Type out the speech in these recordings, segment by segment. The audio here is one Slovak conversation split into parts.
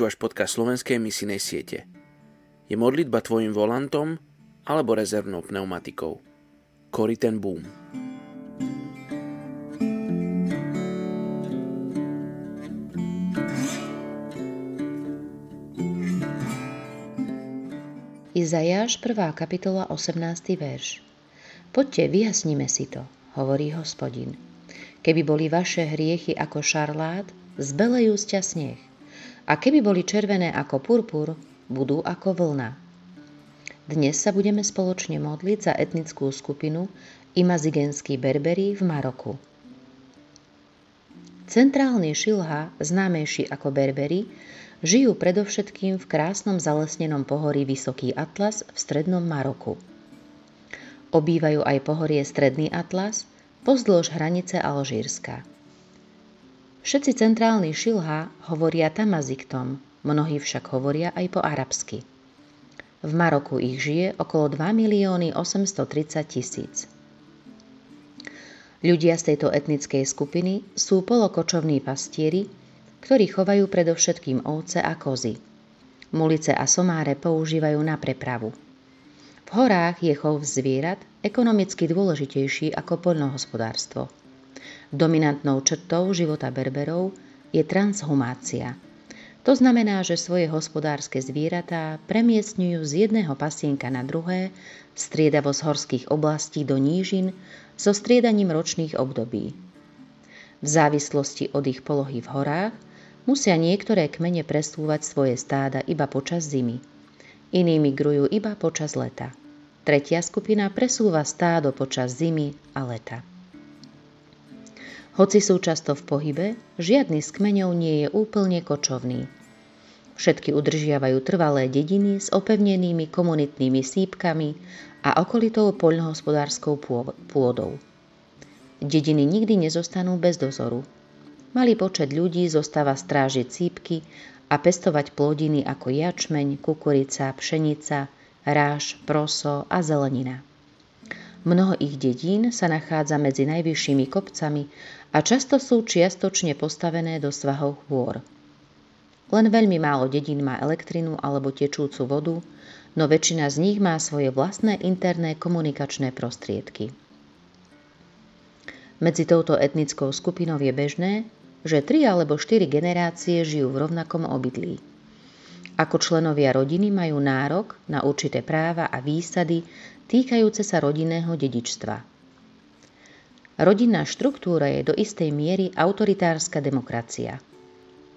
Počúvaš podcast slovenskej misijnej siete. Je modlitba tvojim volantom alebo rezervnou pneumatikou. Cory ten boom. Izajáš 1. kapitola 18. verš Poďte, vyjasníme si to, hovorí hospodin. Keby boli vaše hriechy ako šarlát, zbelejú sťa sneh a keby boli červené ako purpur, budú ako vlna. Dnes sa budeme spoločne modliť za etnickú skupinu imazigenskí berberi v Maroku. Centrálny šilha, známejší ako berberi, žijú predovšetkým v krásnom zalesnenom pohorí Vysoký Atlas v strednom Maroku. Obývajú aj pohorie Stredný Atlas pozdĺž hranice Alžírska. Všetci centrálni šilha hovoria tamaziktom, mnohí však hovoria aj po arabsky. V Maroku ich žije okolo 2 milióny 830 tisíc. Ľudia z tejto etnickej skupiny sú polokočovní pastieri, ktorí chovajú predovšetkým ovce a kozy. Mulice a somáre používajú na prepravu. V horách je chov zvierat ekonomicky dôležitejší ako poľnohospodárstvo – Dominantnou črtou života Berberov je transhumácia. To znamená, že svoje hospodárske zvieratá premiestňujú z jedného pasienka na druhé, striedavo z horských oblastí do nížin, so striedaním ročných období. V závislosti od ich polohy v horách musia niektoré kmene presúvať svoje stáda iba počas zimy. Iní migrujú iba počas leta. Tretia skupina presúva stádo počas zimy a leta. Hoci sú často v pohybe, žiadny z kmeňov nie je úplne kočovný. Všetky udržiavajú trvalé dediny s opevnenými komunitnými sípkami a okolitou poľnohospodárskou pôdou. Dediny nikdy nezostanú bez dozoru. Malý počet ľudí zostáva strážiť sípky a pestovať plodiny ako jačmeň, kukurica, pšenica, ráž, proso a zelenina. Mnoho ich dedín sa nachádza medzi najvyššími kopcami a často sú čiastočne postavené do svahov hôr. Len veľmi málo dedín má elektrinu alebo tečúcu vodu, no väčšina z nich má svoje vlastné interné komunikačné prostriedky. Medzi touto etnickou skupinou je bežné, že tri alebo štyri generácie žijú v rovnakom obydlí. Ako členovia rodiny majú nárok na určité práva a výsady týkajúce sa rodinného dedičstva. Rodinná štruktúra je do istej miery autoritárska demokracia.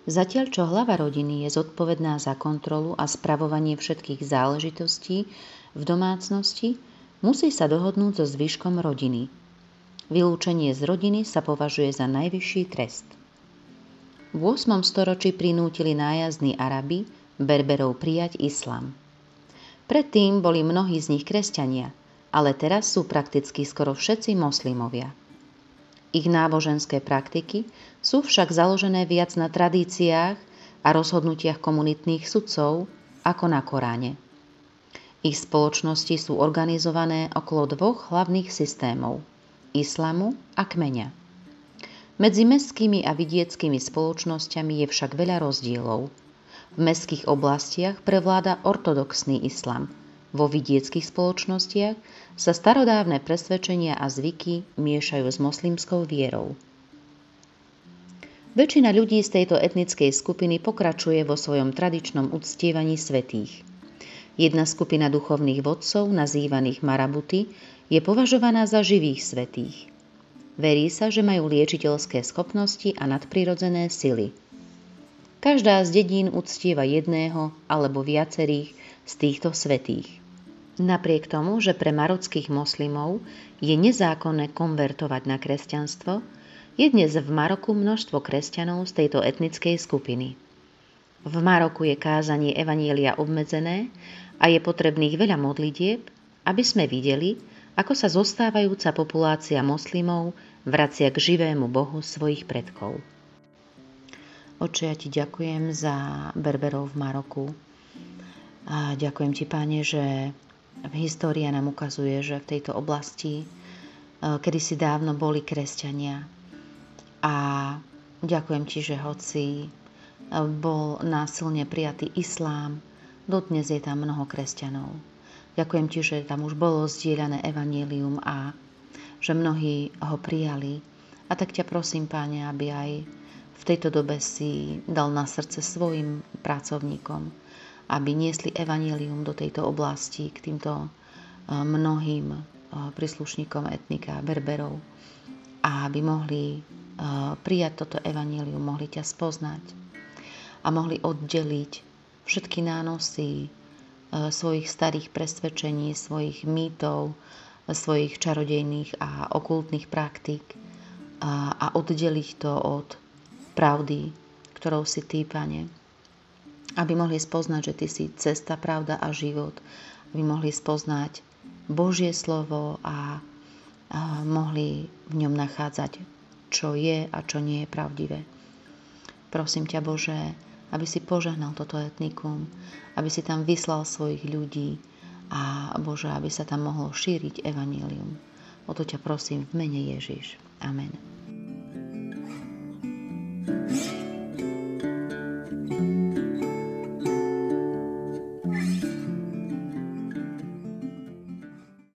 Zatiaľ čo hlava rodiny je zodpovedná za kontrolu a spravovanie všetkých záležitostí v domácnosti, musí sa dohodnúť so zvyškom rodiny. Vylúčenie z rodiny sa považuje za najvyšší trest. V 8. storočí prinútili nájazdní Araby Berberov prijať islám. Predtým boli mnohí z nich kresťania, ale teraz sú prakticky skoro všetci moslimovia. Ich náboženské praktiky sú však založené viac na tradíciách a rozhodnutiach komunitných sudcov ako na Koráne. Ich spoločnosti sú organizované okolo dvoch hlavných systémov – islamu a kmeňa. Medzi mestskými a vidieckými spoločnosťami je však veľa rozdielov – v mestských oblastiach prevláda ortodoxný islam. Vo vidieckých spoločnostiach sa starodávne presvedčenia a zvyky miešajú s moslimskou vierou. Väčšina ľudí z tejto etnickej skupiny pokračuje vo svojom tradičnom uctievaní svetých. Jedna skupina duchovných vodcov, nazývaných marabuty, je považovaná za živých svetých. Verí sa, že majú liečiteľské schopnosti a nadprirodzené sily – Každá z dedín uctieva jedného alebo viacerých z týchto svetých. Napriek tomu, že pre marockých moslimov je nezákonné konvertovať na kresťanstvo, je dnes v Maroku množstvo kresťanov z tejto etnickej skupiny. V Maroku je kázanie Evanielia obmedzené a je potrebných veľa modlitieb, aby sme videli, ako sa zostávajúca populácia moslimov vracia k živému Bohu svojich predkov. Oče, ja ti ďakujem za Berberov v Maroku. A ďakujem ti, Pane, že história nám ukazuje, že v tejto oblasti e, kedy si dávno boli kresťania. A ďakujem ti, že hoci bol násilne prijatý islám. Dodnes je tam mnoho kresťanov. Ďakujem ti, že tam už bolo zdieľané evanílium a že mnohí ho prijali. A tak ťa prosím, páne, aby aj v tejto dobe si dal na srdce svojim pracovníkom, aby niesli evanílium do tejto oblasti k týmto mnohým príslušníkom etnika Berberov a aby mohli prijať toto evanílium, mohli ťa spoznať a mohli oddeliť všetky nánosy, E, svojich starých presvedčení, svojich mýtov, svojich čarodejných a okultných praktík a oddeliť to od pravdy, ktorou si ty, pane. Aby mohli spoznať, že ty si cesta, pravda a život. Aby mohli spoznať Božie slovo a, a mohli v ňom nachádzať, čo je a čo nie je pravdivé. Prosím ťa, Bože, aby si požehnal toto etnikum, aby si tam vyslal svojich ľudí a Bože, aby sa tam mohlo šíriť evanílium. O to ťa prosím v mene Ježiš. Amen.